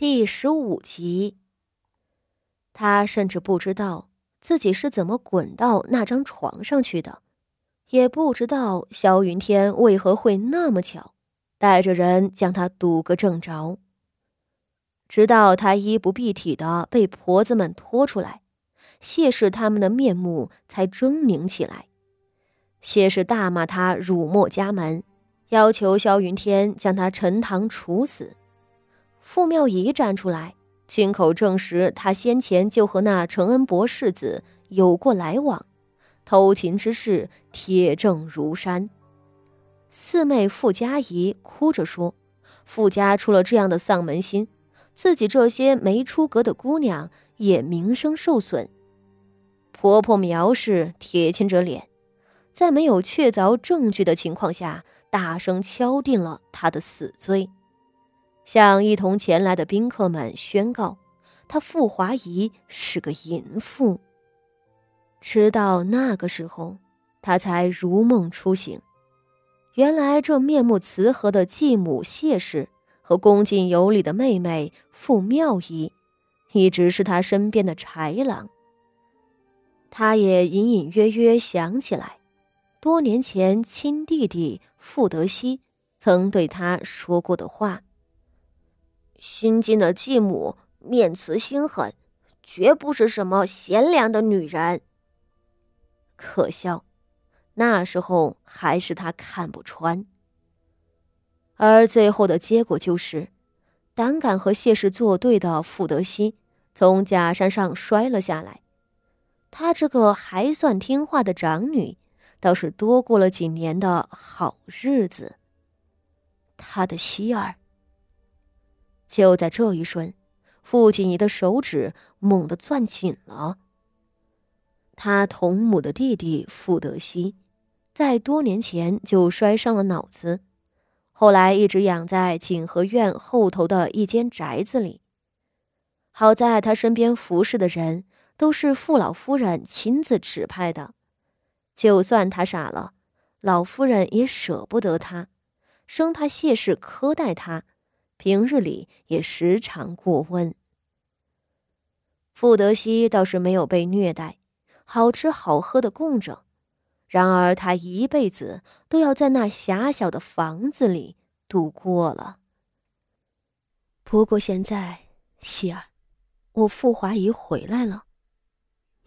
第十五集。他甚至不知道自己是怎么滚到那张床上去的，也不知道萧云天为何会那么巧，带着人将他堵个正着。直到他衣不蔽体的被婆子们拖出来，谢氏他们的面目才狰狞起来。谢氏大骂他辱没家门，要求萧云天将他沉塘处死。傅妙仪站出来，亲口证实他先前就和那承恩伯世子有过来往，偷情之事铁证如山。四妹傅家仪哭着说：“傅家出了这样的丧门星。”自己这些没出阁的姑娘也名声受损。婆婆苗氏铁青着脸，在没有确凿证据的情况下，大声敲定了她的死罪，向一同前来的宾客们宣告，他傅华仪是个淫妇。直到那个时候，他才如梦初醒，原来这面目慈和的继母谢氏。和恭敬有礼的妹妹傅妙仪，一直是他身边的豺狼。他也隐隐约约想起来，多年前亲弟弟傅德熙曾对他说过的话：“新晋的继母面慈心狠，绝不是什么贤良的女人。”可笑，那时候还是他看不穿。而最后的结果就是，胆敢和谢氏作对的傅德熙从假山上摔了下来。他这个还算听话的长女，倒是多过了几年的好日子。他的希儿。就在这一瞬，傅锦仪的手指猛地攥紧了。他同母的弟弟傅德熙，在多年前就摔伤了脑子。后来一直养在景和院后头的一间宅子里。好在他身边服侍的人都是傅老夫人亲自指派的，就算他傻了，老夫人也舍不得他，生怕谢氏苛待他，平日里也时常过问。傅德熙倒是没有被虐待，好吃好喝的供着。然而，他一辈子都要在那狭小的房子里度过了。不过现在，希儿，我傅华仪回来了，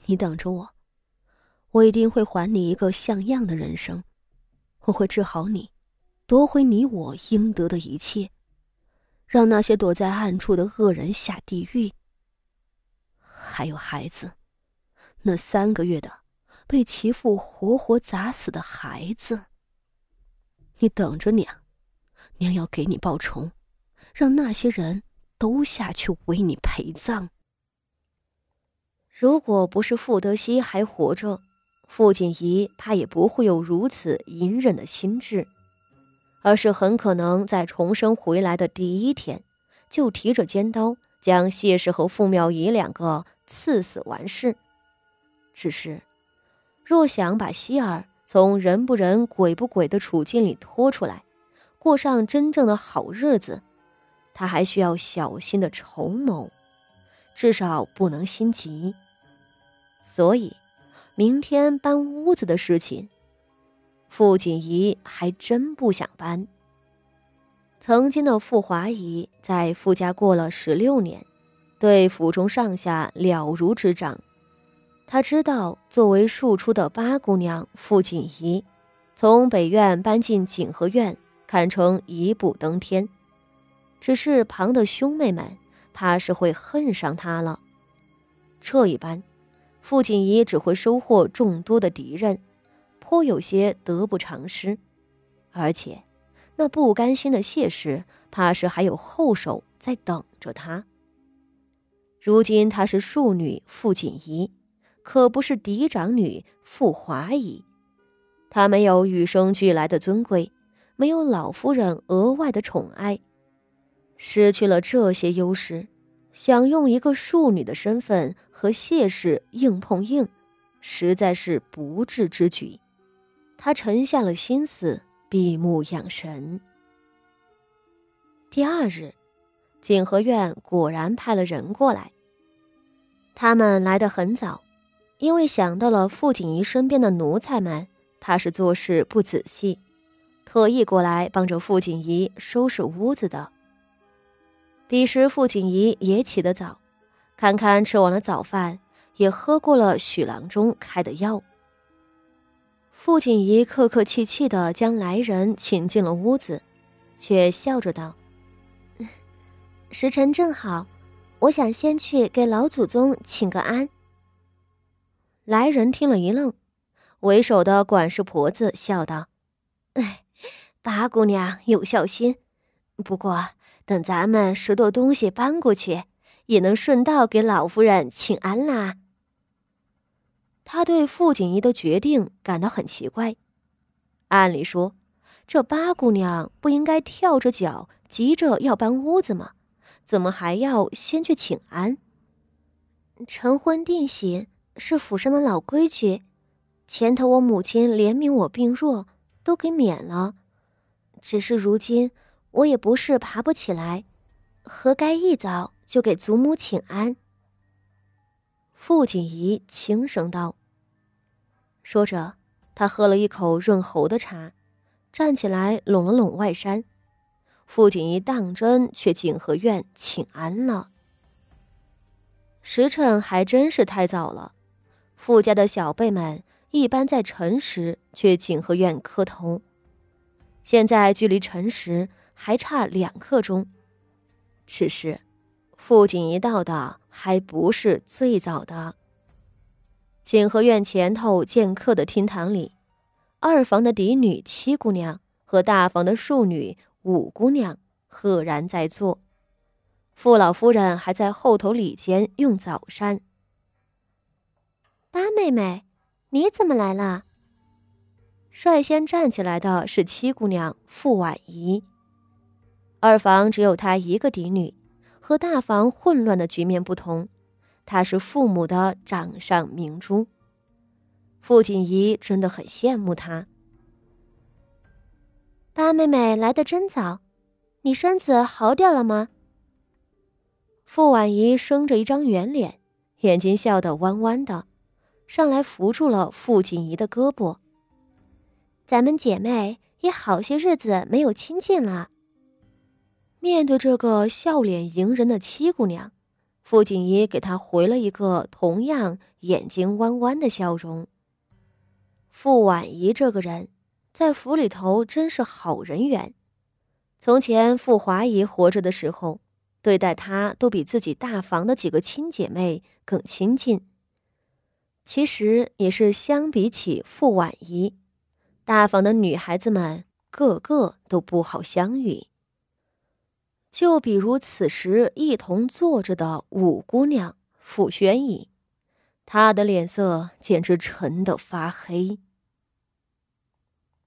你等着我，我一定会还你一个像样的人生，我会治好你，夺回你我应得的一切，让那些躲在暗处的恶人下地狱。还有孩子，那三个月的。被其父活活砸死的孩子，你等着娘，娘要给你报仇，让那些人都下去为你陪葬。如果不是傅德熙还活着，傅锦仪怕也不会有如此隐忍的心智，而是很可能在重生回来的第一天，就提着尖刀将谢氏和傅妙仪两个刺死完事。只是。若想把希儿从人不人、鬼不鬼的处境里拖出来，过上真正的好日子，他还需要小心的筹谋，至少不能心急。所以，明天搬屋子的事情，傅锦仪还真不想搬。曾经的傅华仪在傅家过了十六年，对府中上下了如指掌。他知道，作为庶出的八姑娘傅锦仪，从北院搬进景和院，堪称一步登天。只是旁的兄妹们，怕是会恨上她了。这一般，傅锦仪只会收获众多的敌人，颇有些得不偿失。而且，那不甘心的谢氏，怕是还有后手在等着她。如今她是庶女傅锦仪。可不是嫡长女傅华仪，她没有与生俱来的尊贵，没有老夫人额外的宠爱，失去了这些优势，想用一个庶女的身份和谢氏硬碰硬，实在是不智之举。他沉下了心思，闭目养神。第二日，景和院果然派了人过来。他们来得很早，因为想到了傅锦仪身边的奴才们，怕是做事不仔细，特意过来帮着傅锦仪收拾屋子的。彼时傅锦仪也起得早，堪堪吃完了早饭，也喝过了许郎中开的药。傅锦仪客客气气的将来人请进了屋子，却笑着道：“时辰正好，我想先去给老祖宗请个安。”来人听了一愣，为首的管事婆子笑道：“哎，八姑娘有孝心，不过等咱们拾掇东西搬过去，也能顺道给老夫人请安啦。”他对傅锦仪的决定感到很奇怪。按理说，这八姑娘不应该跳着脚急着要搬屋子吗？怎么还要先去请安？成婚定喜是府上的老规矩，前头我母亲怜悯我病弱，都给免了。只是如今我也不是爬不起来，何该一早就给祖母请安？傅锦仪轻声道。说着，他喝了一口润喉的茶，站起来拢了拢外衫。傅锦仪当真去景和院请安了。时辰还真是太早了，傅家的小辈们一般在辰时去景和院磕头，现在距离辰时还差两刻钟。只是，傅锦仪到的还不是最早的。景和院前头见客的厅堂里，二房的嫡女七姑娘和大房的庶女五姑娘赫然在座，傅老夫人还在后头里间用早膳。八妹妹，你怎么来了？率先站起来的是七姑娘傅婉仪。二房只有她一个嫡女，和大房混乱的局面不同。她是父母的掌上明珠。傅锦仪真的很羡慕她。八妹妹来的真早，你身子好点了吗？傅婉仪生着一张圆脸，眼睛笑得弯弯的，上来扶住了傅锦仪的胳膊。咱们姐妹也好些日子没有亲近了。面对这个笑脸迎人的七姑娘。傅锦仪给他回了一个同样眼睛弯弯的笑容。傅婉仪这个人，在府里头真是好人缘。从前傅华仪活着的时候，对待她都比自己大房的几个亲姐妹更亲近。其实也是相比起傅婉仪，大房的女孩子们个个都不好相与。就比如此时一同坐着的五姑娘傅宣仪，她的脸色简直沉得发黑。